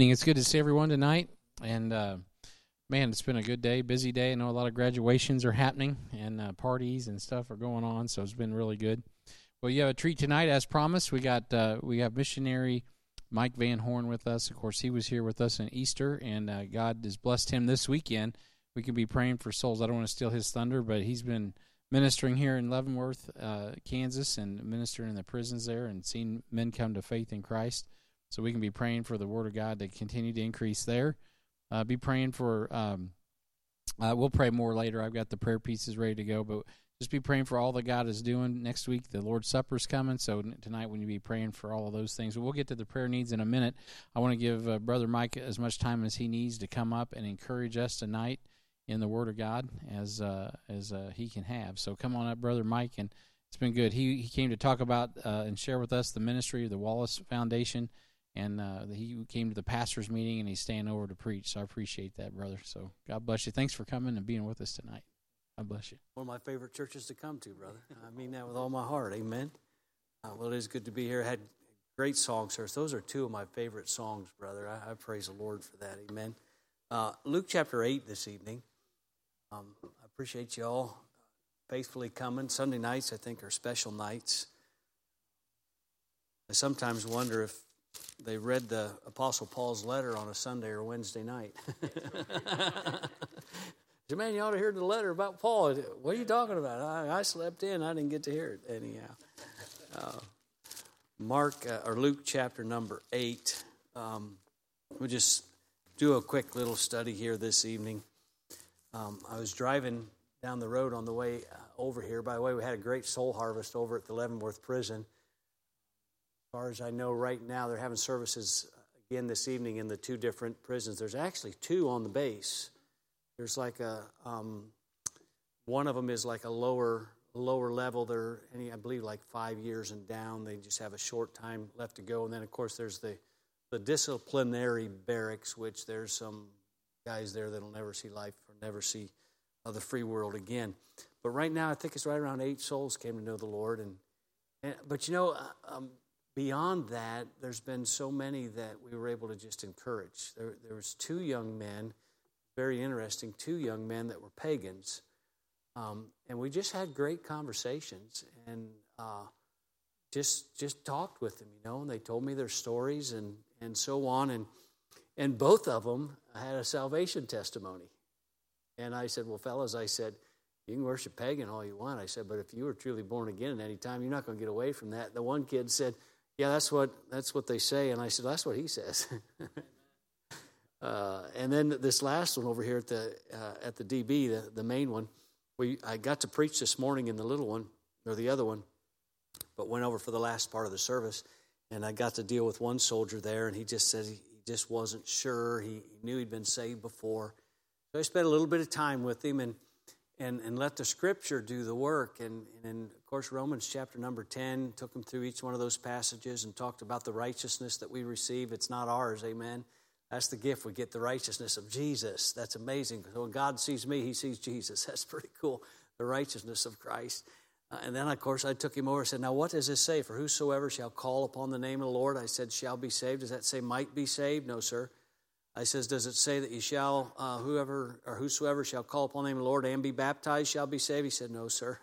It's good to see everyone tonight. And uh, man, it's been a good day, busy day. I know a lot of graduations are happening and uh, parties and stuff are going on, so it's been really good. Well, you have a treat tonight, as promised. We got uh, we have missionary Mike Van Horn with us. Of course, he was here with us in Easter, and uh, God has blessed him this weekend. We can be praying for souls. I don't want to steal his thunder, but he's been ministering here in Leavenworth, uh, Kansas, and ministering in the prisons there, and seeing men come to faith in Christ. So we can be praying for the Word of God to continue to increase there. Uh, be praying for. Um, uh, we'll pray more later. I've got the prayer pieces ready to go, but just be praying for all that God is doing next week. The Lord's Supper's coming, so tonight need to be praying for all of those things. We'll get to the prayer needs in a minute. I want to give uh, Brother Mike as much time as he needs to come up and encourage us tonight in the Word of God as uh, as uh, he can have. So come on up, Brother Mike, and it's been good. He he came to talk about uh, and share with us the ministry of the Wallace Foundation and uh, he came to the pastors' meeting and he's staying over to preach. So I appreciate that, brother. So God bless you. Thanks for coming and being with us tonight. God bless you. One of my favorite churches to come to, brother. I mean that with all my heart. Amen. Uh, well, it is good to be here. I had great song service. Those are two of my favorite songs, brother. I, I praise the Lord for that. Amen. Uh, Luke chapter 8 this evening. Um, I appreciate you all faithfully coming. Sunday nights, I think, are special nights. I sometimes wonder if they read the Apostle Paul's letter on a Sunday or Wednesday night. man, you ought to hear the letter about Paul. What are you talking about? I, I slept in. I didn't get to hear it anyhow. Uh, Mark uh, or Luke chapter number eight. Um, we'll just do a quick little study here this evening. Um, I was driving down the road on the way uh, over here. By the way, we had a great soul harvest over at the Leavenworth Prison. As far as I know, right now they're having services again this evening in the two different prisons. There's actually two on the base. There's like a um, one of them is like a lower lower level. They're I believe like five years and down. They just have a short time left to go. And then of course there's the the disciplinary barracks, which there's some guys there that'll never see life or never see uh, the free world again. But right now, I think it's right around eight souls came to know the Lord. And, and but you know, uh, um, beyond that, there's been so many that we were able to just encourage. There, there was two young men, very interesting, two young men that were pagans, um, and we just had great conversations and uh, just just talked with them, you know. And they told me their stories and and so on, and and both of them had a salvation testimony. And I said, well, fellas, I said. You can worship pagan all you want. I said, but if you were truly born again at any time, you're not going to get away from that. The one kid said, yeah, that's what that's what they say. And I said, that's what he says. uh, and then this last one over here at the uh, at the DB, the, the main one, we I got to preach this morning in the little one or the other one, but went over for the last part of the service, and I got to deal with one soldier there, and he just said he, just wasn't sure. He knew he'd been saved before, so I spent a little bit of time with him and and, and let the scripture do the work. And, and of course, Romans chapter number 10 took him through each one of those passages and talked about the righteousness that we receive. It's not ours, amen. That's the gift. We get the righteousness of Jesus. That's amazing. So when God sees me, he sees Jesus. That's pretty cool. The righteousness of Christ. Uh, and then, of course, I took him over and said, Now, what does this say? For whosoever shall call upon the name of the Lord, I said, shall be saved. Does that say might be saved? No, sir. I says, Does it say that you shall, uh, whoever or whosoever shall call upon the name of the Lord and be baptized shall be saved? He said, No, sir.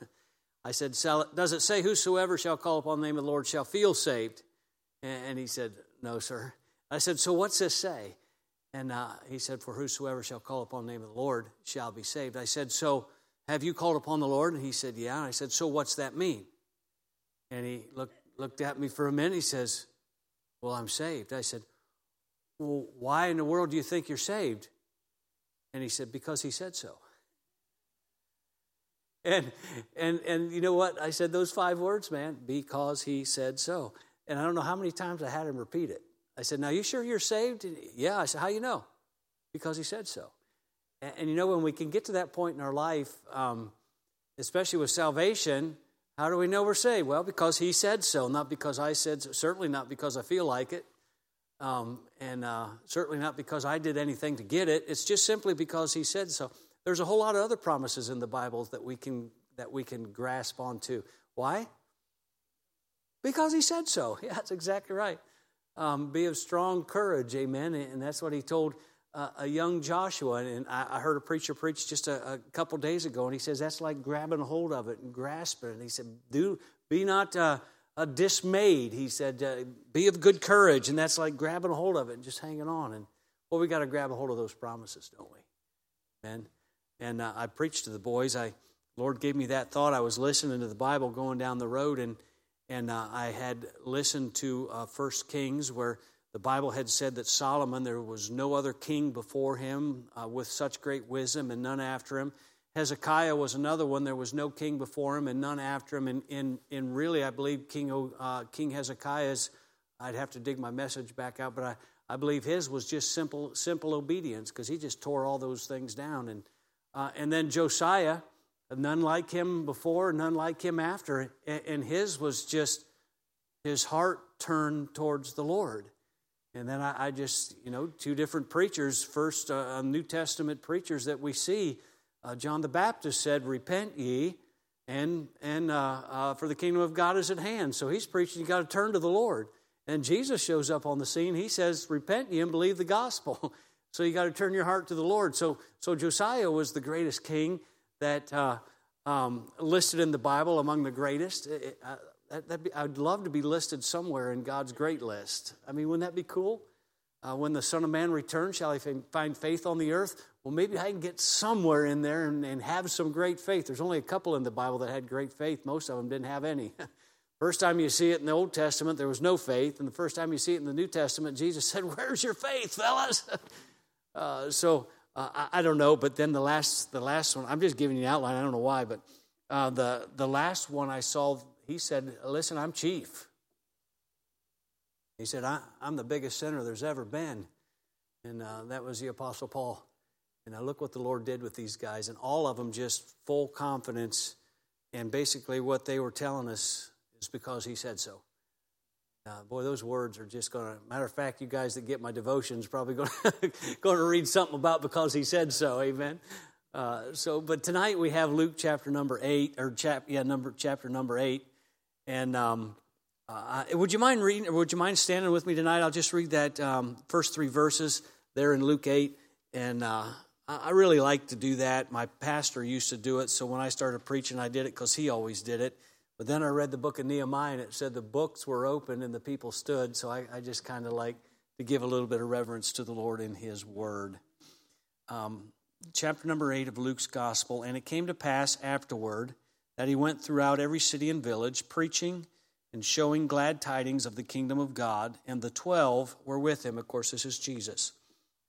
I said, Does it say whosoever shall call upon the name of the Lord shall feel saved? And he said, No, sir. I said, So what's this say? And uh, he said, For whosoever shall call upon the name of the Lord shall be saved. I said, So have you called upon the Lord? And he said, Yeah. And I said, So what's that mean? And he looked, looked at me for a minute. He says, Well, I'm saved. I said, well, why in the world do you think you're saved? And he said, Because he said so. And and and you know what? I said those five words, man, because he said so. And I don't know how many times I had him repeat it. I said, Now you sure you're saved? And, yeah. I said, How you know? Because he said so. And, and, you know, when we can get to that point in our life, um, especially with salvation, how do we know we're saved? Well, because he said so, not because I said so, certainly not because I feel like it. Um, and uh, certainly not because I did anything to get it. It's just simply because He said so. There's a whole lot of other promises in the Bible that we can that we can grasp onto. Why? Because He said so. Yeah, that's exactly right. um, be of strong courage, amen. And that's what he told uh, a young Joshua. And I, I, heard a preacher preach just a, a, couple days ago, and he says that's like grabbing hold of it and grasping it. And he said, "Do be not uh, uh, dismayed." He said, uh, "Be of good courage," and that's like grabbing a hold of it and just hanging on. And well, we got to grab a hold of those promises, don't we? Amen. And uh, I preached to the boys. I Lord gave me that thought. I was listening to the Bible going down the road, and and uh, I had listened to First Kings where the Bible had said that Solomon, there was no other king before him uh, with such great wisdom and none after him. Hezekiah was another one. There was no king before him and none after him. And, and, and really, I believe King, uh, king Hezekiah's, I'd have to dig my message back out, but I, I believe his was just simple, simple obedience because he just tore all those things down. And, uh, and then Josiah, none like him before, none like him after. And his was just his heart turned towards the Lord. And then I, I just, you know, two different preachers, first uh, New Testament preachers that we see. Uh, John the Baptist said, Repent ye, and, and uh, uh for the kingdom of God is at hand. So he's preaching, you got to turn to the Lord. And Jesus shows up on the scene. He says, Repent ye and believe the gospel. so you got to turn your heart to the Lord. So, so Josiah was the greatest king that uh, um, listed in the Bible among the greatest. It, uh, that, be, I'd love to be listed somewhere in God's great list. I mean, wouldn't that be cool? Uh, when the Son of Man returns, shall he find faith on the earth? Well, maybe I can get somewhere in there and, and have some great faith. There's only a couple in the Bible that had great faith. Most of them didn't have any. First time you see it in the Old Testament, there was no faith. And the first time you see it in the New Testament, Jesus said, Where's your faith, fellas? uh, so uh, I, I, don't know. But then the last, the last one, I'm just giving you an outline. I don't know why. But uh, the, the last one I saw he said, Listen, I'm chief. He said, I, am the biggest sinner there's ever been. And uh, that was the Apostle Paul. And I look what the Lord did with these guys, and all of them just full confidence. And basically, what they were telling us is because He said so. Uh, boy, those words are just going to. Matter of fact, you guys that get my devotions probably going to, read something about because He said so. Amen. Uh, so, but tonight we have Luke chapter number eight, or chap, yeah, number chapter number eight. And um, uh, would you mind reading, or would you mind standing with me tonight? I'll just read that um, first three verses there in Luke 8. And uh, I really like to do that. My pastor used to do it, so when I started preaching, I did it because he always did it. But then I read the book of Nehemiah, and it said the books were open and the people stood. So I, I just kind of like to give a little bit of reverence to the Lord in His Word. Um, chapter number 8 of Luke's Gospel. And it came to pass afterward that he went throughout every city and village, preaching and showing glad tidings of the kingdom of God, and the twelve were with him. Of course, this is Jesus.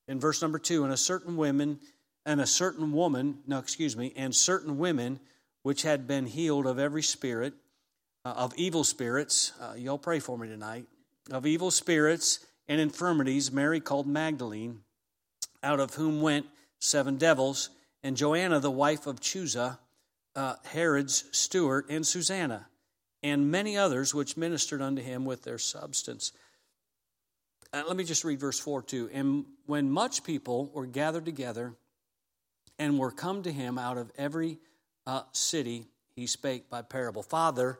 In verse number two, and a certain woman, and a certain woman, no, excuse me, and certain women which had been healed of every spirit, uh, of evil spirits, uh, y'all pray for me tonight, of evil spirits and infirmities, Mary called Magdalene, out of whom went seven devils, and Joanna, the wife of Chuza, uh, Herod's steward, and Susanna, and many others which ministered unto him with their substance. Uh, let me just read verse 4 too. And when much people were gathered together and were come to him out of every uh, city, he spake by parable. Father,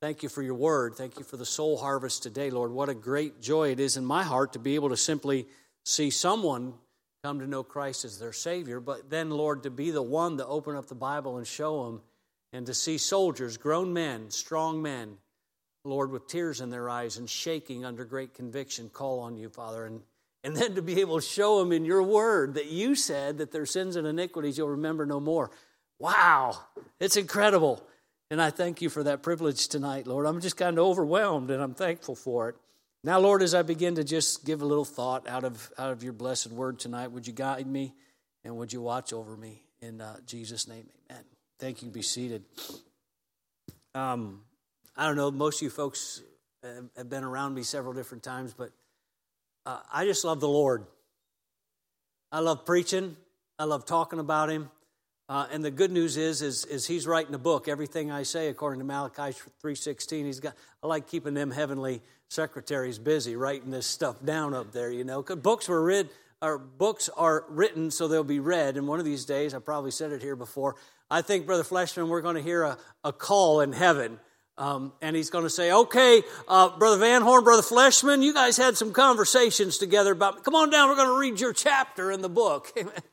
thank you for your word. Thank you for the soul harvest today, Lord. What a great joy it is in my heart to be able to simply see someone come to know Christ as their Savior, but then, Lord, to be the one to open up the Bible and show them, and to see soldiers, grown men, strong men, Lord, with tears in their eyes and shaking under great conviction, call on you, Father, and and then to be able to show them in your word that you said that their sins and iniquities you'll remember no more. Wow, it's incredible. And I thank you for that privilege tonight, Lord. I'm just kind of overwhelmed and I'm thankful for it. Now, Lord, as I begin to just give a little thought out of, out of your blessed word tonight, would you guide me and would you watch over me? In uh, Jesus' name, amen. Thank you. Be seated. Um, I don't know, most of you folks have been around me several different times, but uh, I just love the Lord. I love preaching, I love talking about Him. Uh, and the good news is, is, is he's writing a book. Everything I say, according to Malachi three sixteen, he's got. I like keeping them heavenly secretaries busy writing this stuff down up there. You know, books were read, or books are written so they'll be read. And one of these days, I probably said it here before. I think, Brother Fleshman, we're going to hear a, a call in heaven Um, and he's going to say, okay, uh, Brother Van Horn, Brother Fleshman, you guys had some conversations together about, come on down, we're going to read your chapter in the book.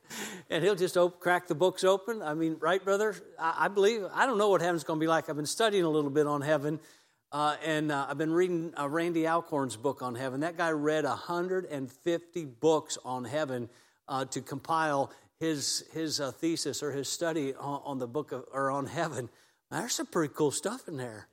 and he'll just crack the books open. I mean, right, brother? I, I believe, I don't know what heaven's going to be like. I've been studying a little bit on heaven. Uh, and uh, I've been reading uh, Randy Alcorn's book on heaven. That guy read 150 books on heaven uh, to compile his his uh, thesis or his study on, on, the book of, or on heaven. There's some pretty cool stuff in there.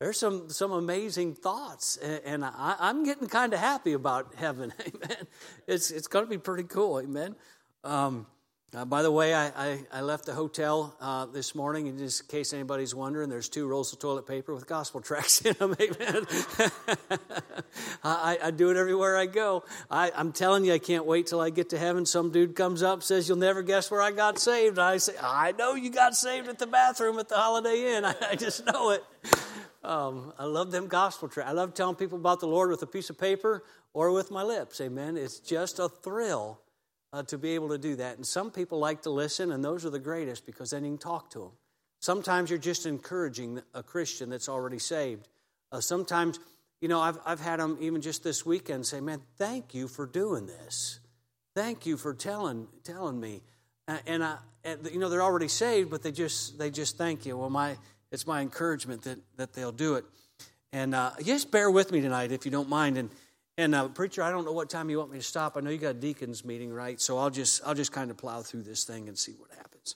There's some some amazing thoughts, and, I, I'm getting kind of happy about heaven. Amen. It's it's going to be pretty cool. Amen. Um, uh, by the way, I, I, I left the hotel uh, this morning, in case anybody's wondering, there's two rolls of toilet paper with gospel tracts in them. Amen. I, I, do it everywhere I go. I, am telling you, I can't wait till I get to heaven. Some dude comes up says, "You'll never guess where I got saved." I say, "I know you got saved at the bathroom at the Holiday Inn. I, I just know it." Um, I love them gospel tracts. I love telling people about the Lord with a piece of paper or with my lips. Amen. It's just a thrill uh, to be able to do that. And some people like to listen, and those are the greatest because then you can talk to them. Sometimes you're just encouraging a Christian that's already saved. Uh, sometimes, you know, I've, I've had them even just this weekend say, Man, thank you for doing this. Thank you for telling, telling me. Uh, and, I, and, you know, they're already saved, but they just, they just thank you. Well, my, it's my encouragement that, that they'll do it. And uh, just bear with me tonight if you don't mind. And and uh, preacher, I don't know what time you want me to stop. I know you got a deacons meeting, right? So I'll just I'll just kind of plow through this thing and see what happens.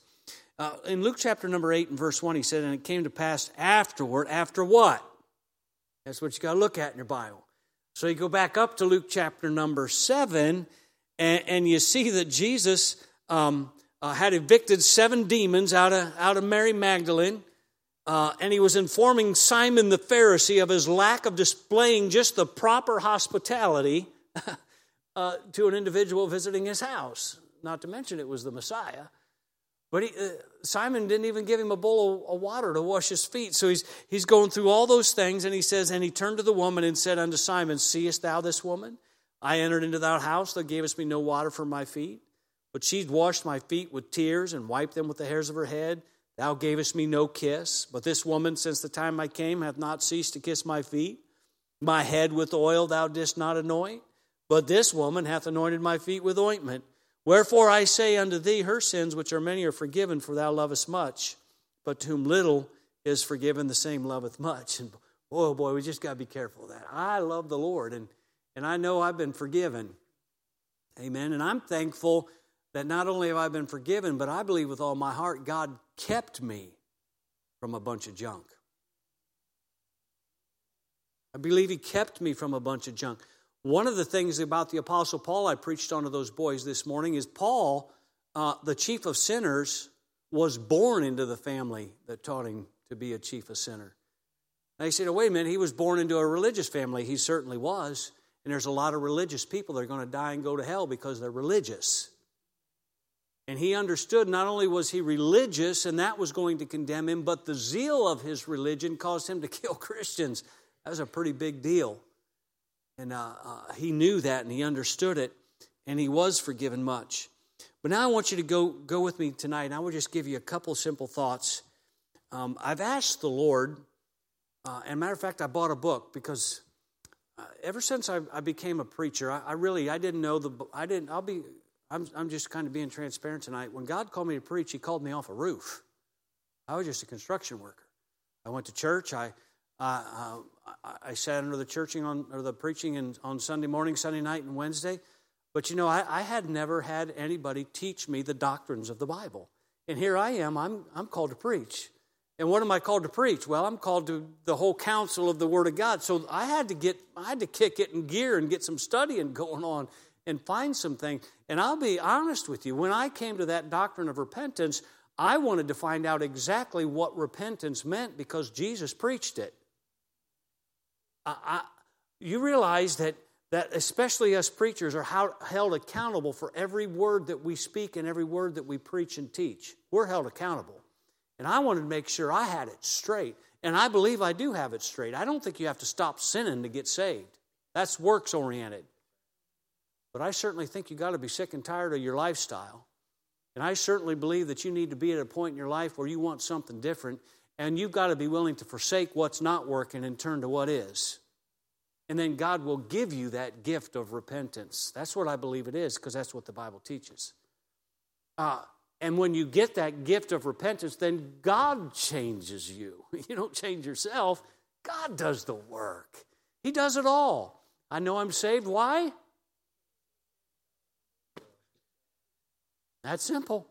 Uh, in Luke chapter number eight and verse one, he said, "And it came to pass afterward, after what? That's what you got to look at in your Bible. So you go back up to Luke chapter number seven, and, and you see that Jesus um, uh, had evicted seven demons out of out of Mary Magdalene. Uh, and he was informing Simon the Pharisee of his lack of displaying just the proper hospitality uh, to an individual visiting his house. Not to mention it was the Messiah. But he, uh, Simon didn't even give him a bowl of, of, water to wash his feet. So he's, he's going through all those things, and he says, And he turned to the woman and said unto Simon, Seest thou this woman? I entered into thy house, thou gavest me no water for my feet. But she washed my feet with tears and wiped them with the hairs of her head. Thou gavest me no kiss, but this woman, since the time I came, hath not ceased to kiss my feet. My head with oil thou didst not anoint, but this woman hath anointed my feet with ointment. Wherefore I say unto thee, her sins, which are many, are forgiven, for thou lovest much. But to whom little is forgiven, the same loveth much. And oh boy, we just got to be careful of that. I love the Lord, and, and I know I've been forgiven. Amen. And I'm thankful that not only have I been forgiven, but I believe with all my heart God kept me from a bunch of junk. I believe He kept me from a bunch of junk. One of the things about the Apostle Paul I preached on to those boys this morning is Paul, uh, the chief of sinners, was born into the family that taught him to be a chief of sinner. Now you say, oh, wait a minute, he was born into a religious family. He certainly was. And there's a lot of religious people that are going to die and go to hell because they're religious. And he understood not only was he religious and that was going to condemn him, but the zeal of his religion caused him to kill Christians. That was a pretty big deal. And uh, uh, he knew that and he understood it, and he was forgiven much. But now I want you to go, go with me tonight, and I will just give you a couple simple thoughts. Um, I've asked the Lord, uh, and matter of fact, I bought a book because uh, ever since I, I, became a preacher, I, I really I didn't know the I didn't I'll be I'm, I'm just kind of being transparent tonight. When God called me to preach, He called me off a roof. I was just a construction worker. I went to church. I, uh, I sat under the churching on or the preaching in, on Sunday morning, Sunday night, and Wednesday. But you know, I, I had never had anybody teach me the doctrines of the Bible. And here I am. I'm I'm called to preach. And what am I called to preach? Well, I'm called to the whole counsel of the Word of God. So I had to get, I had to kick it in gear and get some studying going on and find some things. And I'll be honest with you, when I came to that doctrine of repentance, I wanted to find out exactly what repentance meant because Jesus preached it. I, I, you realize that, that especially us preachers are held accountable for every word that we speak and every word that we preach and teach. We're held accountable. And I wanted to make sure I had it straight. And I believe I do have it straight. I don't think you have to stop sinning to get saved. That's works oriented. But I certainly think you've got to be sick and tired of your lifestyle. And I certainly believe that you need to be at a point in your life where you want something different. And you've got to be willing to forsake what's not working and turn to what is. And then God will give you that gift of repentance. That's what I believe it is, because that's what the Bible teaches. Uh, and when you get that gift of repentance, then God changes you. You don't change yourself, God does the work. He does it all. I know I'm saved. Why? That's simple.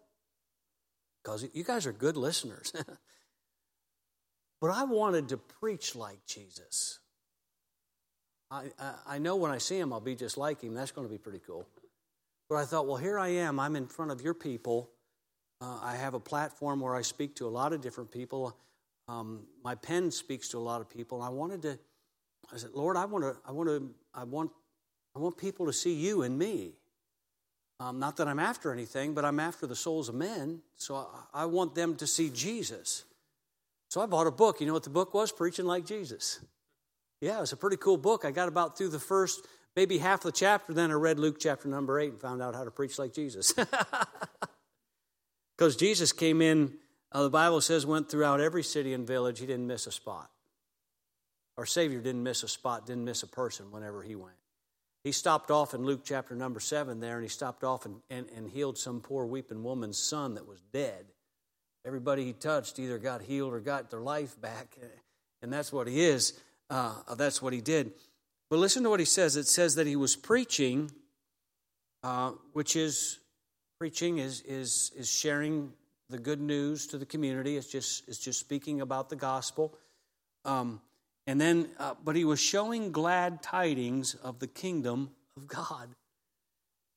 Because you guys are good listeners. but I wanted to preach like Jesus. I, I, I, know when I see him, I'll be just like him. That's going to be pretty cool. But I thought, well, here I am. I'm in front of your people. Uh, I have a platform where I speak to a lot of different people. Um, my pen speaks to a lot of people. I wanted to. I said, Lord, I want to. I want to. I want. I want people to see you in me. Um, not that I'm after anything, but I'm after the souls of men. So I, I want them to see Jesus. So I bought a book. You know what the book was? Preaching like Jesus. Yeah, it was a pretty cool book. I got about through the first, maybe half the chapter, then I read Luke chapter number eight and found out how to preach like Jesus. Because Jesus came in, uh, the Bible says, went throughout every city and village. He didn't miss a spot. Our Savior didn't miss a spot, didn't miss a person whenever he went. He stopped off in Luke chapter number seven there, and he stopped off and, and, and healed some poor weeping woman's son that was dead. Everybody he touched either got healed or got their life back, and that's what he is. Uh, that's what he did. But listen to what he says. It says that he was preaching, uh, which is preaching is is is sharing the good news to the community. It's just it's just speaking about the gospel. Um, and then, uh, but he was showing glad tidings of the kingdom of God.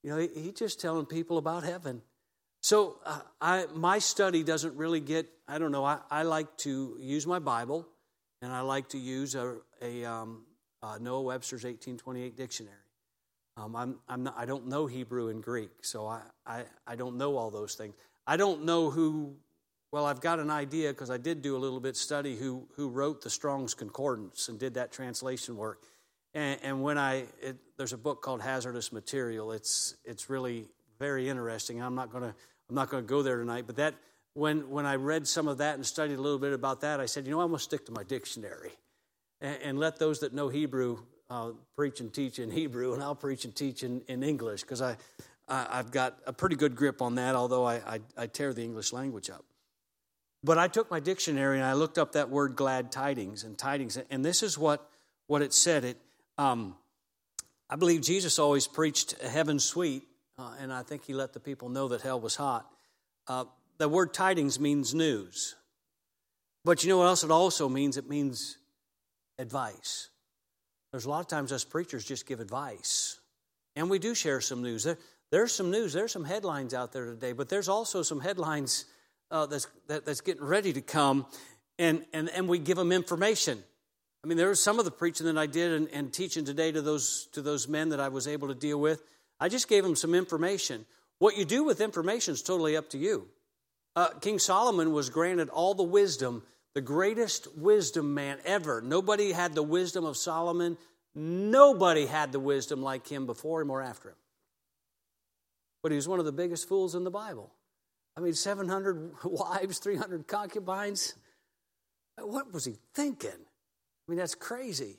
You know, he, he just telling people about heaven. So uh, I, my study doesn't really get, I don't know, I, I like to use my Bible and I like to use a, a um, uh, Noah Webster's 1828 dictionary. Um, I'm, I'm not, I don't know Hebrew and Greek, so I, I, I don't know all those things. I don't know who, well, I've got an idea because I did do a little bit study who, who wrote the Strong's Concordance and did that translation work. And, and when I, it, there's a book called Hazardous Material. It's, it's really very interesting. I'm not going to, I'm not going to go there tonight, but that, when, when I read some of that and studied a little bit about that, I said, you know, I'm going to stick to my dictionary and, and let those that know Hebrew uh, preach and teach in Hebrew, and I'll preach and teach in, in English because I, I, have got a pretty good grip on that, although I, I, I tear the English language up. But I took my dictionary and I looked up that word glad tidings and tidings, and this is what, what it said. It, um, I believe Jesus always preached heaven sweet, uh, and I think he let the people know that hell was hot. Uh, the word tidings means news. But you know what else it also means? It means advice. There's a lot of times us preachers just give advice. And we do share some news. There, there's some news, there's some headlines out there today, but there's also some headlines uh, that's, that, that's getting ready to come, and, and, and we give them information. I mean, there was some of the preaching that I did and, and teaching today to those, to those men that I was able to deal with. I just gave them some information. What you do with information is totally up to you. Uh, King Solomon was granted all the wisdom, the greatest wisdom man ever. Nobody had the wisdom of Solomon. Nobody had the wisdom like him before him or after him. But he was one of the biggest fools in the Bible. I mean, 700 wives, 300 concubines. What was he thinking? I mean, that's crazy.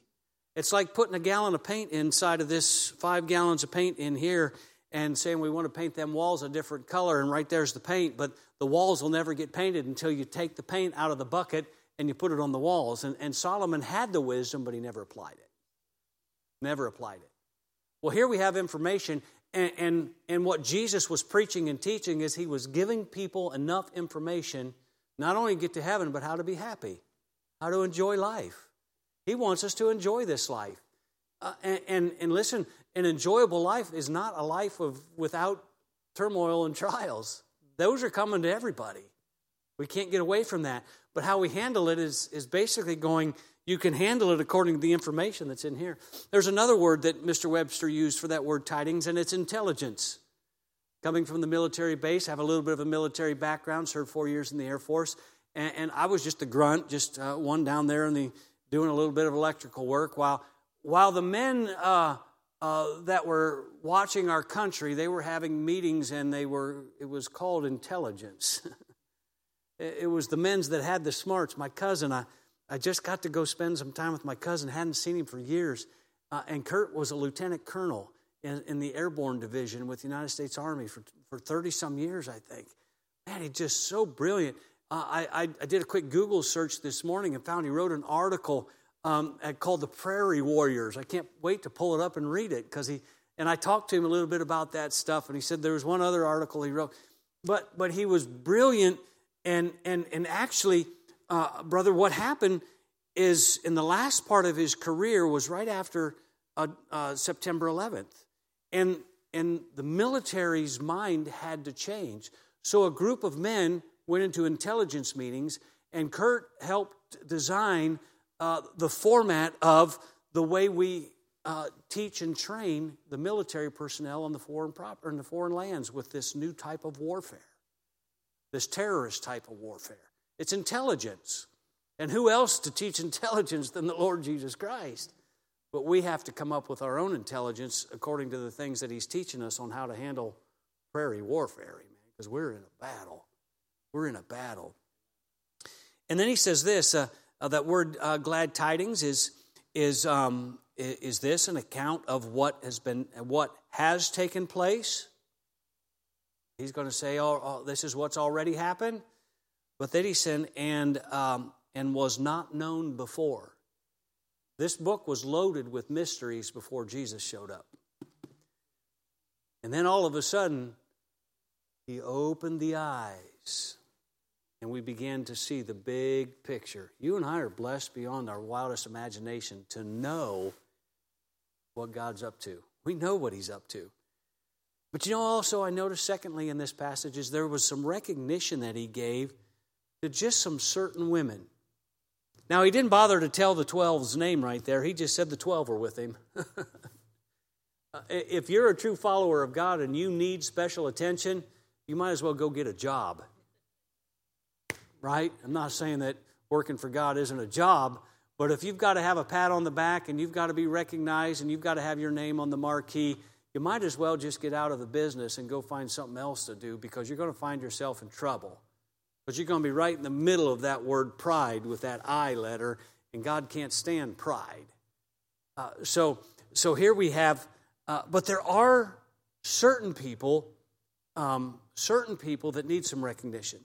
It's like putting a gallon of paint inside of this five gallons of paint in here and saying we want to paint them walls a different color, and right there's the paint, but the walls will never get painted until you take the paint out of the bucket and you put it on the walls. And, and Solomon had the wisdom, but he never applied it. Never applied it. Well, here we have information, and, and, and what Jesus was preaching and teaching is he was giving people enough information not only to get to heaven, but how to be happy, how to enjoy life. He wants us to enjoy this life. Uh, and, and, and listen, an enjoyable life is not a life of without turmoil and trials. Those are coming to everybody. We can't get away from that. But how we handle it is, is basically going, you can handle it according to the information that's in here. There's another word that Mr. Webster used for that word tidings, and it's intelligence. Coming from the military base, I have a little bit of a military background, served four years in the Air Force, and, and I was just a grunt, just uh, one down there in the doing a little bit of electrical work while while the men uh, uh, that were watching our country, they were having meetings and they were, it was called intelligence. it was the men's that had the smarts. My cousin, I, I just got to go spend some time with my cousin, hadn't seen him for years. Uh, and Kurt was a lieutenant colonel in, in the airborne division with the United States Army for, for 30 some years, I think. Man, he's just so brilliant. Uh, I, I, I, did a quick Google search this morning and found he wrote an article um, called The Prairie Warriors. I can't wait to pull it up and read it because he, and I talked to him a little bit about that stuff, and he said there was one other article he wrote. But, but he was brilliant, and, and, and actually, uh, brother, what happened is in the last part of his career was right after uh, uh, September 11th. And, and the military's mind had to change. So a group of men went into intelligence meetings, and Kurt helped design uh, the format of the way we uh, teach and train the military personnel on the foreign proper in the foreign lands with this new type of warfare, this terrorist type of warfare. It's intelligence. And who else to teach intelligence than the Lord Jesus Christ? But we have to come up with our own intelligence according to the things that He's teaching us on how to handle prairie warfare, amen, because we're in a battle. We're in a battle. And then He says this uh, uh, that word uh, glad tidings is, is, um, is this an account of what has been, what has taken place? He's going to say, oh, oh this is what's already happened. But that he said, and, um, and was not known before. This book was loaded with mysteries before Jesus showed up. And then all of a sudden, he opened the eyes and we began to see the big picture. You and I are blessed beyond our wildest imagination to know what God's up to. We know what He's up to. But you know, also, I noticed, secondly, in this passage, is there was some recognition that He gave to just some certain women. Now, he didn't bother to tell the 12's name right there. He just said the 12 were with him. Uh, if you're a true follower of God and you need special attention, you might as well go get a job. Right? I'm not saying that working for God isn't a job, but if you've got to have a pat on the back and you've got to be recognized and you've got to have your name on the marquee, you might as well just get out of the business and go find something else to do because you're going to find yourself in trouble. But you're going to be right in the middle of that word pride with that I letter, and God can't stand pride. Uh, so, so here we have, uh, but there are certain people, um, certain people that need some recognition.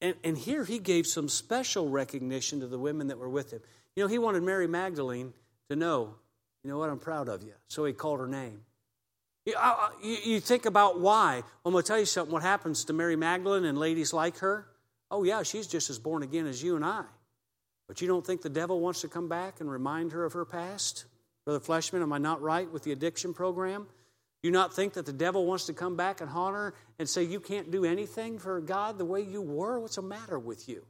And, and here he gave some special recognition to the women that were with him. You know, he wanted Mary Magdalene to know, you know what, I'm proud of you. So he called her name. You, think about why. I'm going to tell you something. What happens to Mary Magdalene and ladies like her? Oh, yeah, she's just as born again as you and I. But you don't think the devil wants to come back and remind her of her past? Brother Fleshman, am I not right with the addiction program? You not think that the devil wants to come back and haunt her and say, You can't do anything for God the way you were? What's the matter with you?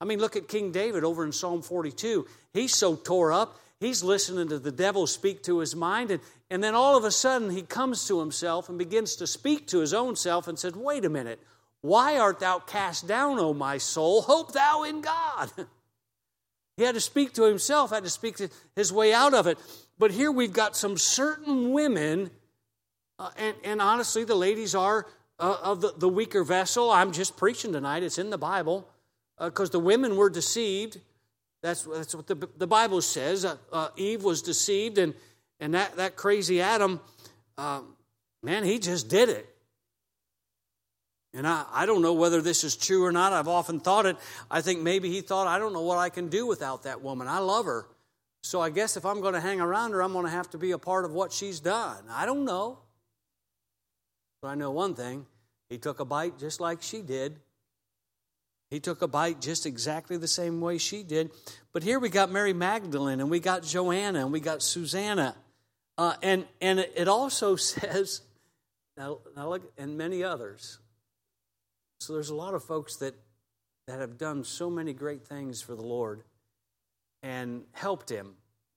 I mean, look at King David over in Psalm 42. He's so tore up, he's listening to the devil speak to his mind, and, and then all of a sudden he comes to himself and begins to speak to his own self and said, Wait a minute, why art thou cast down, O my soul? Hope thou in God. he had to speak to himself, had to speak to his way out of it. But here we've got some certain women, uh, and, and, honestly, the ladies are uh, of the, the, weaker vessel. I'm just preaching tonight, it's in the Bible, because uh, the women were deceived. That's, that's what the, the Bible says. Uh, uh, Eve was deceived, and, and that, that crazy Adam, um, man, he just did it. And I, I don't know whether this is true or not. I've often thought it. I think maybe he thought, I don't know what I can do without that woman. I love her. So I guess if I'm going to hang around her, I'm going to have to be a part of what she's done. I don't know. But I know one thing he took a bite just like she did. He took a bite just exactly the same way she did. But here we got Mary Magdalene, and we got Joanna, and we got Susanna. Uh, and, and it also says, now, now look, and many others. So there's a lot of folks that, that have done so many great things for the Lord and helped him.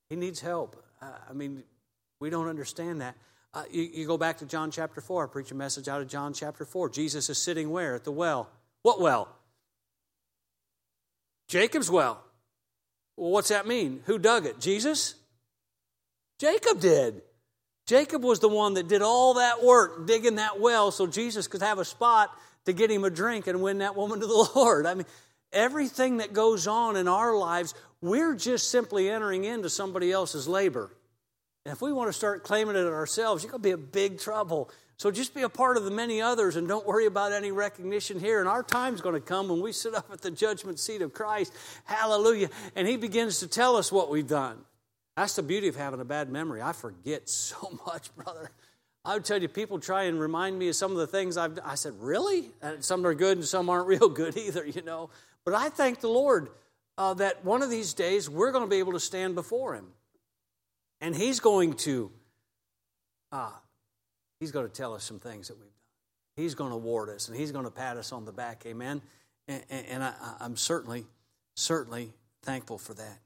He needs help. Uh, I mean, we don't understand that. Uh, you, you, go back to John chapter 4. I preach a message out of John chapter 4. Jesus is sitting where? At the well. What well? Jacob's well. Well, what's that mean? Who dug it? Jesus? Jacob did. Jacob was the one that did all that work digging that well so Jesus could have a spot to get him a drink and win that woman to the Lord. I mean, everything that goes on in our lives, we're just simply entering into somebody else's labor. And if we want to start claiming it ourselves, you're going to be in big trouble. So just be a part of the many others and don't worry about any recognition here. And our time's going to come when we sit up at the judgment seat of Christ. Hallelujah. And He begins to tell us what we've done. That's the beauty of having a bad memory. I forget so much, brother. I would tell you, people try and remind me of some of the things I've I said, really? And some are good and some aren't real good either, you know. But I thank the Lord uh, that one of these days we're going to be able to stand before Him. And He's going to, uh, He's going to tell us some things that we've done. He's going to award us and He's going to pat us on the back. Amen. And, and I, I'm certainly, certainly thankful for that.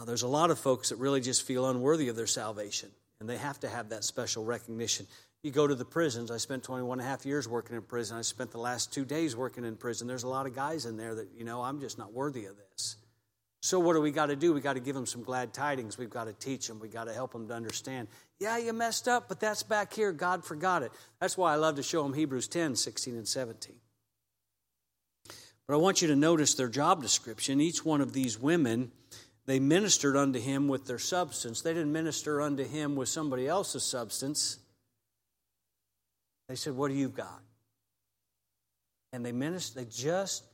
Uh, there's a lot of folks that really just feel unworthy of their salvation, and they have to have that special recognition. You go to the prisons. I spent 21 and a half years working in prison. I spent the last two days working in prison. There's a lot of guys in there that, you know, I'm just not worthy of this. So, what do we got to do? We got to give them some glad tidings. We've got to teach them. We've got to help them to understand. Yeah, you messed up, but that's back here. God forgot it. That's why I love to show them Hebrews 10, 16, and 17. But I want you to notice their job description. Each one of these women, they ministered unto him with their substance. They didn't minister unto him with somebody else's substance. They said, What do you got? And they minister, they just,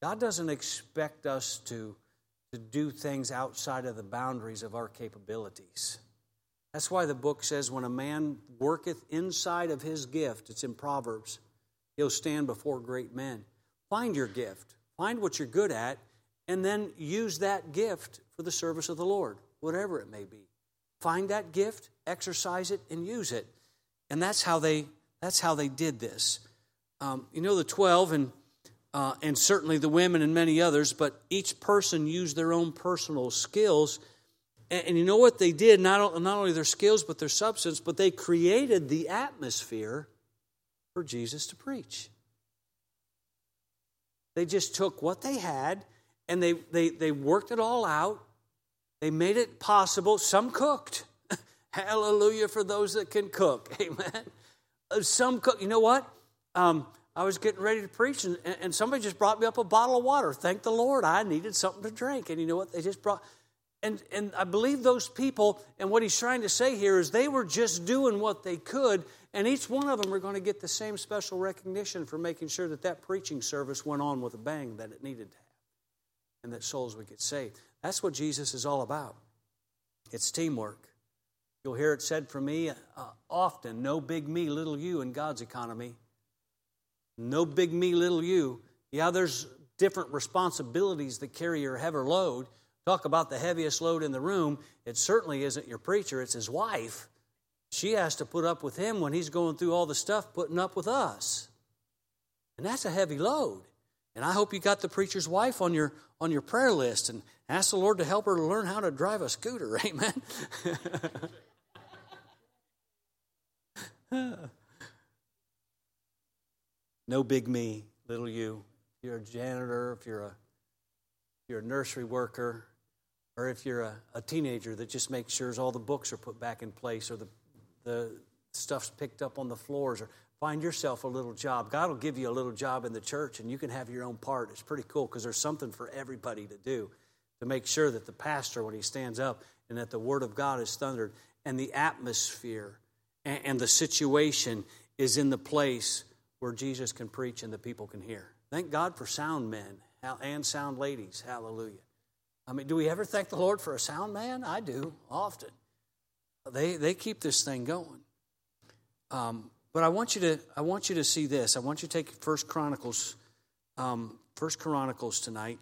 God doesn't expect us to to do things outside of the boundaries of our capabilities. That's why the book says when a man worketh inside of his gift, it's in Proverbs, he'll stand before great men. Find your gift, find what you're good at, and then use that gift for the service of the Lord, whatever it may be. Find that gift, exercise it, and use it. And that's how they that's how they did this. Um, you know the twelve and uh, and certainly the women and many others, but each person used their own personal skills. And, and you know what they did? Not, not only their skills, but their substance, but they created the atmosphere for Jesus to preach. They just took what they had and they, they, they worked it all out. They made it possible. Some cooked. Hallelujah for those that can cook. Amen. Uh, some cook. You know what? Um, I was getting ready to preach, and, and somebody just brought me up a bottle of water. Thank the Lord, I needed something to drink. And you know what? They just brought, and, and I believe those people, and what he's trying to say here is they were just doing what they could, and each one of them are going to get the same special recognition for making sure that that preaching service went on with a bang that it needed to have, and that souls would get saved. That's what Jesus is all about. It's teamwork. You'll hear it said from me uh, often no big me, little you in God's economy. No big me, little you. Yeah, there's different responsibilities that carry your heavier load. Talk about the heaviest load in the room. It certainly isn't your preacher, it's his wife. She has to put up with him when he's going through all the stuff, putting up with us. And that's a heavy load. And I hope you got the preacher's wife on your on your prayer list and ask the Lord to help her to learn how to drive a scooter. Amen. No big me, little you. If you're a janitor, if you're a, if you're a nursery worker, or if you're a, a teenager that just makes sure all the books are put back in place or the, the stuff's picked up on the floors or find yourself a little job. God will give you a little job in the church and you can have your own part. It's pretty cool because there's something for everybody to do to make sure that the pastor, when he stands up, and that the word of God is thundered and the atmosphere and, and the situation is in the place where Jesus can preach and the people can hear. Thank God for sound men and sound ladies. Hallelujah. I mean, do we ever thank the Lord for a sound man? I do often. They they keep this thing going. Um, but I want you to I want you to see this. I want you to take First Chronicles, um, First Chronicles tonight,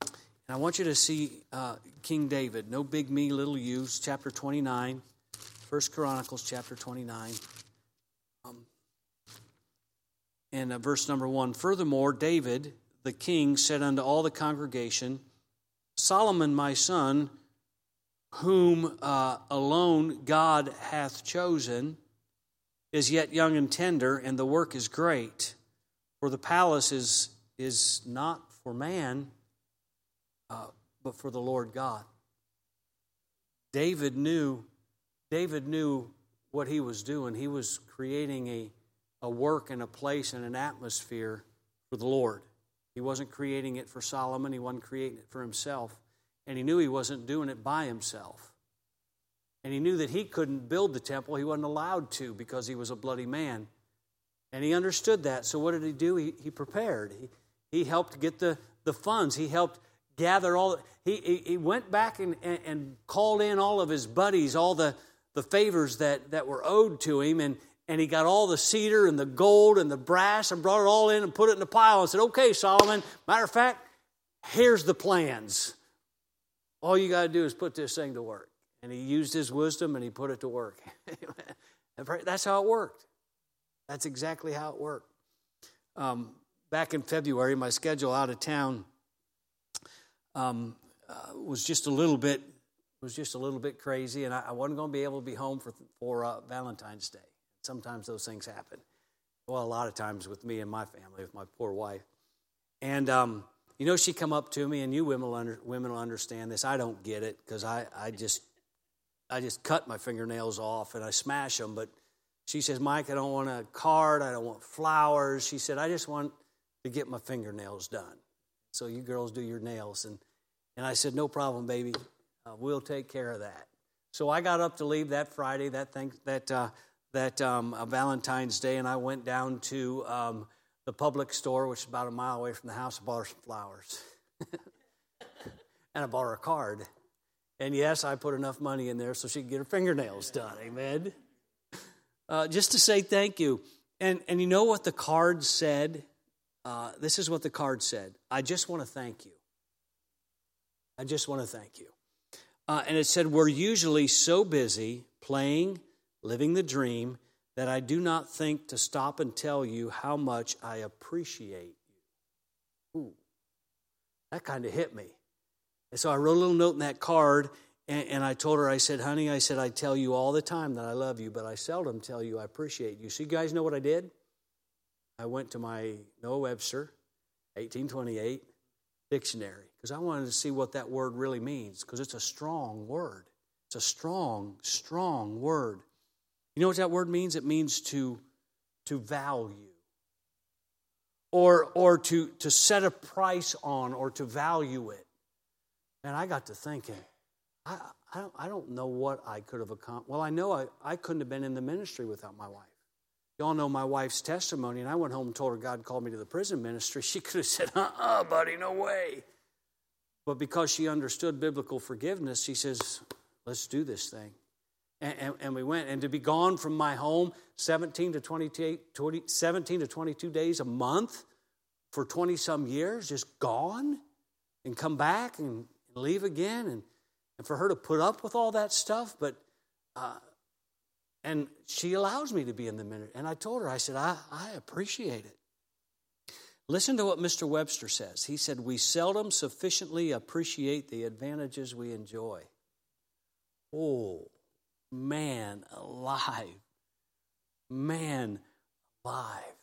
and I want you to see uh, King David. No big me, little you. Chapter twenty nine. First Chronicles chapter twenty nine and uh, verse number one Furthermore, David the king said unto all the congregation, Solomon my son, whom uh, alone God hath chosen, is yet young and tender, and the work is great. For the palace is, is not for man, uh, but for the Lord God. David knew, David knew what he was doing, he was creating a, a work and a place and an atmosphere for the Lord. He wasn't creating it for Solomon, he wasn't creating it for himself. And he knew he wasn't doing it by himself. And he knew that he couldn't build the temple, he wasn't allowed to because he was a bloody man. And he understood that. So what did he do? He, he prepared. He, he helped get the, the funds. He helped gather all. He, he, he went back and, and, and, called in all of his buddies, all the, the favors that, that were owed to him. And, and he got all the cedar and the gold and the brass and brought it all in and put it in a pile and said, Okay, Solomon, matter of fact, here's the plans. All you got to do is put this thing to work. And he used his wisdom and he put it to work. That's how it worked. That's exactly how it worked. Um, back in February, my schedule out of town um, uh, was just a little bit was just a little bit crazy, and I, I wasn't going to be able to be home for for uh, Valentine's Day. Sometimes those things happen. Well, a lot of times with me and my family, with my poor wife, and um, you know, she come up to me, and you women will, under, women will understand this. I don't get it because I, I just I just cut my fingernails off and I smash them, but she says, Mike, I don't want a card. I don't want flowers. She said, I just want to get my fingernails done. So you girls do your nails. And, and I said, No problem, baby. Uh, we'll take care of that. So I got up to leave that Friday, that thing, that, uh, that um, uh, Valentine's Day, and I went down to um, the public store, which is about a mile away from the house. I bought some flowers. and I bought her a card. And yes, I put enough money in there so she could get her fingernails done. Amen uh, just to say thank you. And, and you know what the card said? Uh, this is what the card said I just want to thank you. I just want to thank you. Uh, and it said, We're usually so busy playing, living the dream, that I do not think to stop and tell you how much I appreciate you. Ooh, that kind of hit me. And so I wrote a little note in that card, and, and, I told her, I said, honey, I said, I tell you all the time that I love you, but I seldom tell you I appreciate you. So, you guys know what I did? I went to my Noah Webster 1828 dictionary because I wanted to see what that word really means because it's a strong word. It's a strong, strong word. You know what that word means? It means to, to value or, or to, to set a price on or to value it. And I got to thinking, I, I, don't, I don't know what I could have accomplished. Well, I know I, I couldn't have been in the ministry without my wife. Y'all know my wife's testimony, and I went home and told her God called me to the prison ministry. She could have said, uh uh buddy, no way. But because she understood biblical forgiveness, she says, let's do this thing. And, and, and, we went. And to be gone from my home 17 to 28, 20, 17 to 22 days a month for 20 some years, just gone, and come back and leave again. And and for her to put up with all that stuff, but uh, and she allows me to be in the ministry. And I told her, I said, I, I appreciate it. Listen to what Mr. Webster says. He said, We seldom sufficiently appreciate the advantages we enjoy. Oh, man alive. Man alive.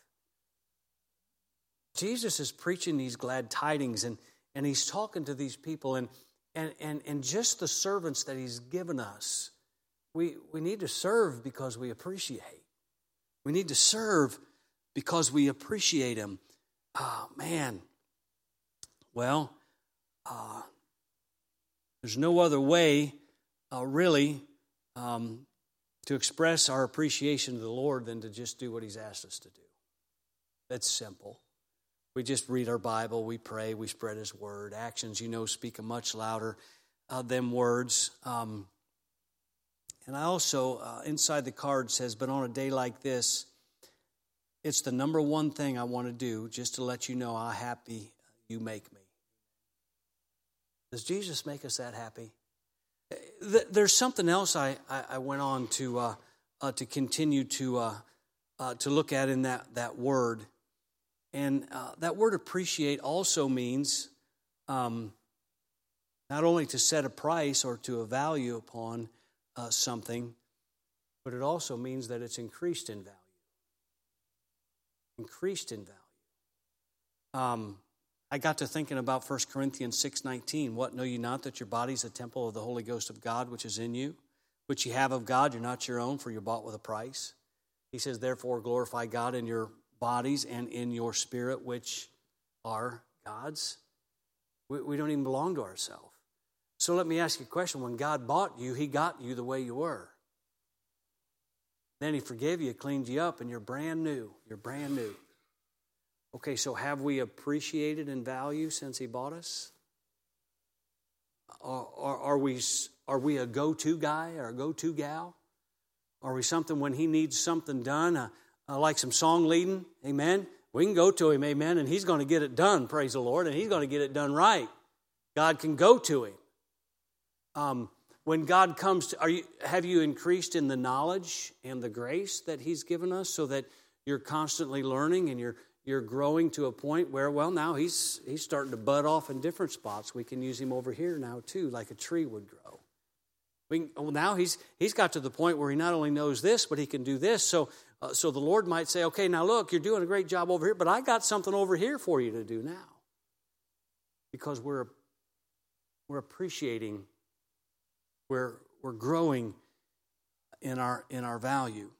Jesus is preaching these glad tidings and, and he's talking to these people. And and, and, and just the servants that He's given us. We, we need to serve because we appreciate. We need to serve because we appreciate Him. Oh, man. Well, uh, there's no other way, uh, really, um, to express our appreciation to the Lord than to just do what He's asked us to do. That's simple. We just read our Bible, we pray, we spread His word. Actions, you know, speak much louder uh, than words. Um, and I also, uh, inside the card says, but on a day like this, it's the number one thing I want to do just to let you know how happy you make me. Does Jesus make us that happy? There's something else I, I went on to, uh, uh, to continue to, uh, uh, to look at in that, that word. And uh, that word appreciate also means um, not only to set a price or to a value upon uh, something, but it also means that it's increased in value. Increased in value. Um, I got to thinking about 1 Corinthians 6.19. What, know you not that your body is a temple of the Holy Ghost of God which is in you, which you have of God, you're not your own, for you're bought with a price. He says, Therefore, glorify God in your bodies and in your spirit, which are God's. We, we don't even belong to ourselves. So let me ask you a question. When God bought you, He got you the way you were. Then He forgave you, cleaned you up, and you're brand new. You're brand new. Okay, so have we appreciated in value since He bought us? Are, are, are we, are we a go to guy or a go to gal? Are we something when He needs something done, like some song leading? Amen. We can go to Him, amen, and He's going to get it done, praise the Lord, and He's going to get it done right. God can go to Him. Um, when God comes to, are you, have you increased in the knowledge and the grace that He's given us so that you're constantly learning and you're you're growing to a point where, well, now he's, he's starting to bud off in different spots. We can use him over here now, too, like a tree would grow. We can, well, now he's, he's got to the point where he not only knows this, but he can do this. So, uh, so the Lord might say, okay, now look, you're doing a great job over here, but I got something over here for you to do now. Because we're, we're appreciating, we're, we're growing in our, in our value.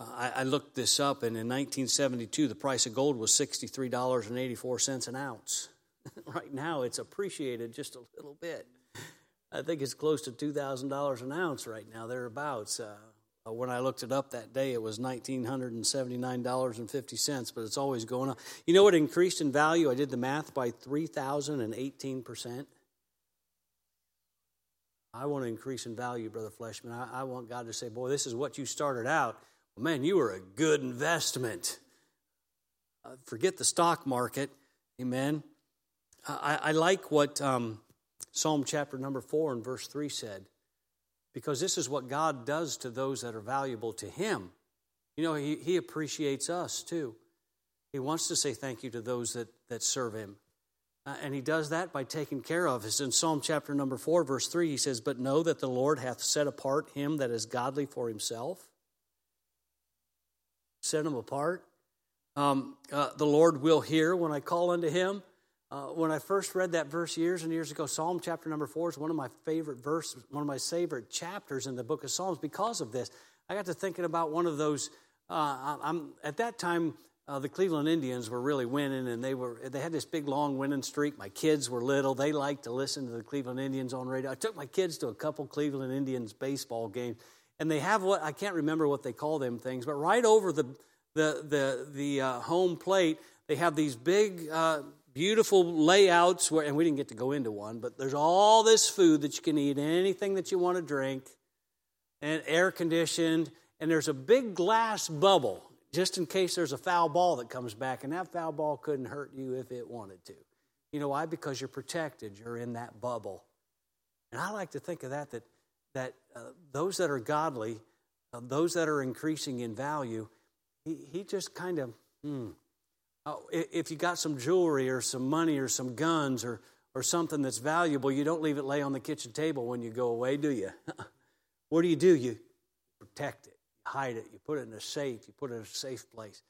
I, I, looked this up, and in 1972, the price of gold was $63.84 an ounce. right now, it's appreciated just a little bit. I think it's close to $2,000 an ounce right now, thereabouts. Uh, uh, when I looked it up that day, it was $1,979.50, but it's always going up. You know what increased in value? I did the math by 3,018%. I want to increase in value, Brother Fleshman. I, I want God to say, boy, this is what you started out Well, man, you were a good investment. Uh, forget the stock market. Amen. I, I like what um, Psalm chapter number 4 and verse 3 said, because this is what God does to those that are valuable to Him. You know, He, he appreciates us too. He wants to say thank you to those that, that serve Him. Uh, and He does that by taking care of us. In Psalm chapter number 4, verse 3, He says, But know that the Lord hath set apart him that is godly for Himself set him apart. Um, uh, the Lord will hear when I call unto him. Uh, when I first read that verse years and years ago, Psalm chapter number four is one of my favorite verses, one of my favorite chapters in the book of Psalms because of this. I got to thinking about one of those. Uh, I'm at that time. Uh, the Cleveland Indians were really winning, and they were they had this big long winning streak. My kids were little; they liked to listen to the Cleveland Indians on radio. I took my kids to a couple Cleveland Indians baseball games, and they have what I can't remember what they call them things, but right over the the the the uh, home plate, they have these big. Beautiful layouts where, and we didn't get to go into one, but there's all this food that you can eat, anything that you want to drink, and air conditioned, and there's a big glass bubble just in case there's a foul ball that comes back, and that foul ball couldn't hurt you if it wanted to. You know why? Because you're protected. You're in that bubble. And I like to think of that that that uh, those that are godly, uh, those that are increasing in value, he, he just kind of, hmm. Oh, if you got some jewelry or some money or some guns or, or something that's valuable, you don't leave it lay on the kitchen table when you go away, do you? what do you do? You protect it, hide it, you put it in a safe, you put it in a safe place.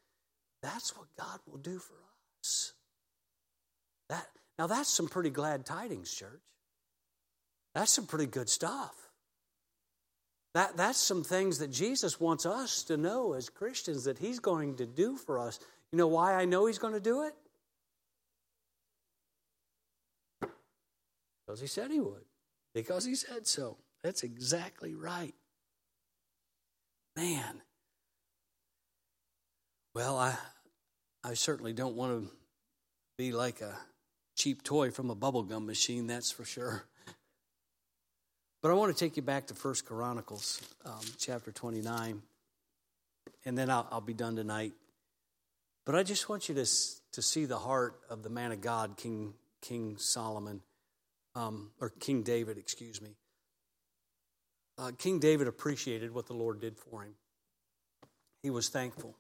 That's what God will do for us. That, now, that's some pretty glad tidings, church. That's some pretty good stuff. That, that's some things that Jesus wants us to know as Christians that He's going to do for us. You know why I know He's going to do it? Because He said He would. Because He said so. That's exactly right. Man. Well, I, I certainly don't want to be like a cheap toy from a bubblegum machine, that's for sure. But I want to take you back to First Chronicles um, chapter 29, and then I'll, I'll, be done tonight. But I just want you to, to see the heart of the man of God, King, King Solomon, um, or King David, excuse me. Uh, King David appreciated what the Lord did for him. He was thankful.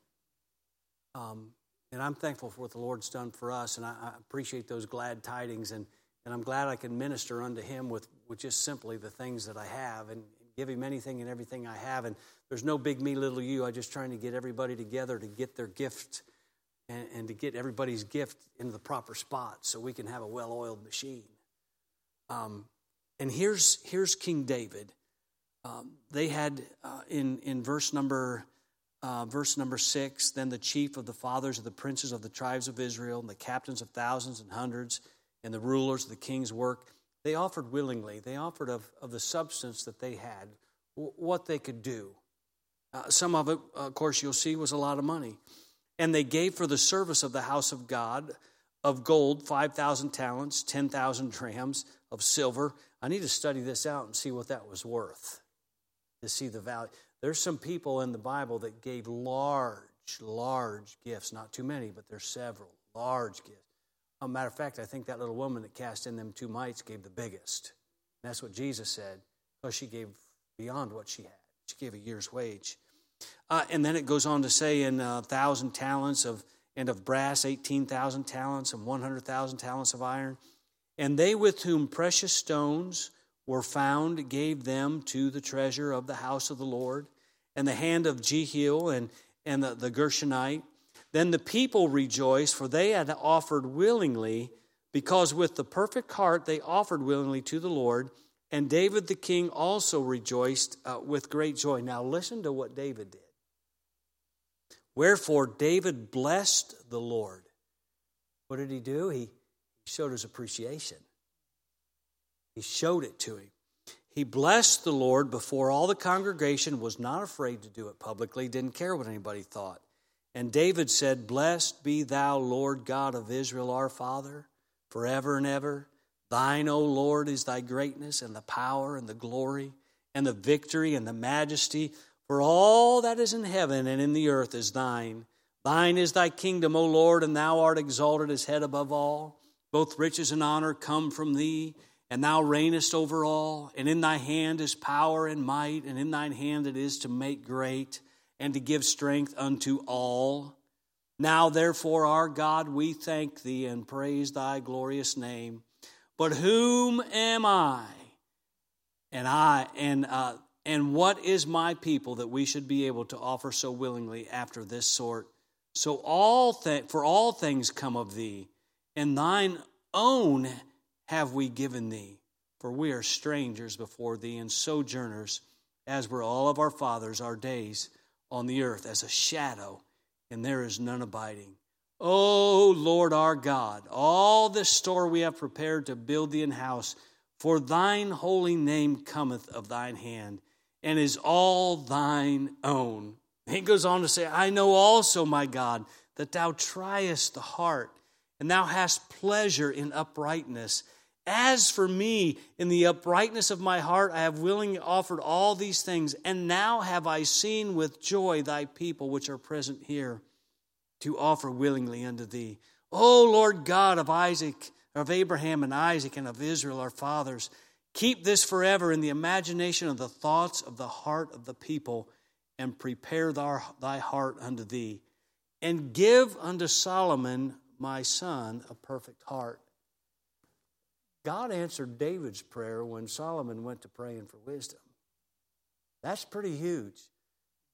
Um, and I'm thankful for what the Lord's done for us, and I, I appreciate those glad tidings and and I'm glad I can minister unto him with, with just simply the things that I have and give him anything and everything I have. And there's no big me, little you. I'm just trying to get everybody together to get their gift and, and to get everybody's gift into the proper spot so we can have a well oiled machine. Um, and here's, here's King David. um, they had uh, in in verse number uh, verse number six. Then the chief of the fathers of the princes of the tribes of Israel, and the captains of thousands and hundreds, and the rulers of the king's work, they offered willingly. They offered of of the substance that they had, w- what they could do. Uh, some of it, of course, you'll see was a lot of money, and they gave for the service of the house of God of gold, 5,000 talents, 10,000 drams of silver. I need to study this out and see what that was worth to see the value. There's some people in the Bible that gave large, large gifts. Not too many, but there's several large gifts. As a matter of fact, I think that little woman that cast in them two mites gave the biggest. And that's what Jesus said, because she gave beyond what she had. She gave a year's wage. Uh, and then it goes on to say, in a uh, thousand talents of and of brass, eighteen thousand talents, and one hundred thousand talents of iron. And they with whom precious stones were found gave them to the treasure of the house of the Lord, and the hand of Jehiel and, and the, the Gershonite. Then the people rejoiced, for they had offered willingly, because with the perfect heart they offered willingly to the Lord. And David the king also rejoiced uh, with great joy. Now, listen to what David did. Wherefore, David blessed the Lord. What did he do? He showed his appreciation. He showed it to him. He blessed the Lord before all the congregation, was not afraid to do it publicly, didn't care what anybody thought. And David said, Blessed be thou, Lord God of Israel, our Father, forever and ever. Thine, O Lord, is thy greatness and the power and the glory and the victory and the majesty, for all that is in heaven and in the earth is thine. Thine is thy kingdom, O Lord, and thou art exalted as head above all. Both riches and honor come from thee and thou reignest over all, and in thy hand is power and might, and in thine hand it is to make great and to give strength unto all. Now, therefore, our God, we thank thee and praise thy glorious name. But whom am I? And I, and, uh, and what is my people that we should be able to offer so willingly after this sort? So all th- for all things come of thee, and thine own have we given thee? For we are strangers before thee and sojourners, as were all of our fathers, our days on the earth, as a shadow, and there is none abiding. O Lord our God, all this store we have prepared to build thee an house, for thine holy name cometh of thine hand, and is all thine own. He goes on to say, I know also, my God, that thou triest the heart, and thou hast pleasure in uprightness as for me, in the uprightness of my heart, I have willingly offered all these things, and now have I seen with joy thy people which are present here to offer willingly unto thee. O Lord God of Isaac, of Abraham and Isaac, and of Israel, our fathers, keep this forever in the imagination of the thoughts of the heart of the people, and prepare thy heart unto thee. And give unto Solomon my son a perfect heart God answered David's prayer when Solomon went to praying for wisdom. That's pretty huge.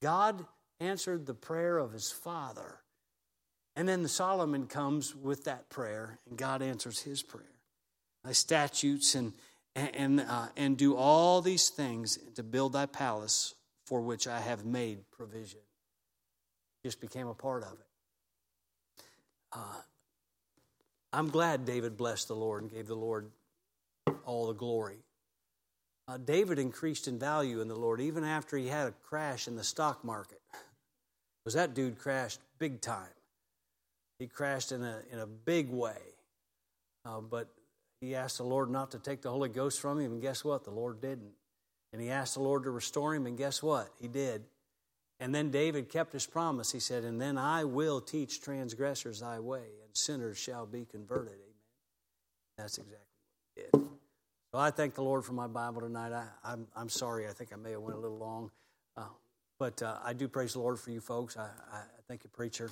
God answered the prayer of his father. And then the Solomon comes with that prayer, and God answers his prayer. Thy statutes and and uh, and do all these things to build thy palace for which I have made provision. Just became a part of it. Uh, I'm glad David blessed the Lord and gave the Lord all the glory. Uh, David increased in value in the Lord even after he had a crash in the stock market. Because that dude crashed big time. He crashed in a, in a big way. Uh, but he asked the Lord not to take the Holy Ghost from him, and guess what? The Lord didn't. And he asked the Lord to restore him, and guess what? He did. And then David kept his promise. He said, And then I will teach transgressors thy way, and sinners shall be converted. Amen. That's exactly what he did. So I thank the Lord for my Bible tonight. I, am I'm, I'm sorry. I think I may have went a little long, uh, but uh, I do praise the Lord for you folks. I, I thank you, preacher,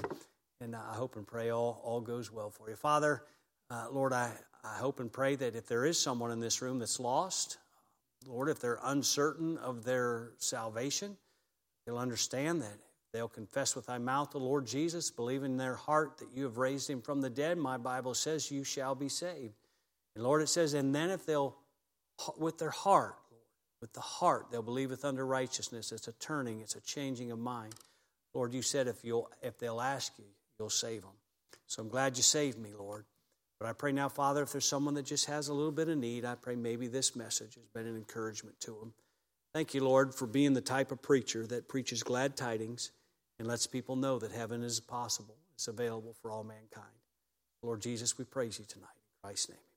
and I hope and pray all all goes well for you, Father. Uh, Lord, I, I hope and pray that if there is someone in this room that's lost, Lord, if they're uncertain of their salvation, they'll understand that they'll confess with thy mouth the Lord Jesus, believe in their heart that you have raised him from the dead. My Bible says you shall be saved. And Lord, it says, and then if they'll with their heart, With the heart, they'll believeth unto righteousness. It's a turning, it's a changing of mind. Lord, you said if, you'll, if they'll ask you, you'll save them. So I'm glad you saved me, Lord. But I pray now, Father, if there's someone that just has a little bit of need, I pray maybe this message has been an encouragement to them. Thank you, Lord, for being the type of preacher that preaches glad tidings and lets people know that heaven is possible. It's available for all mankind. Lord Jesus, we praise you tonight. In Christ's name.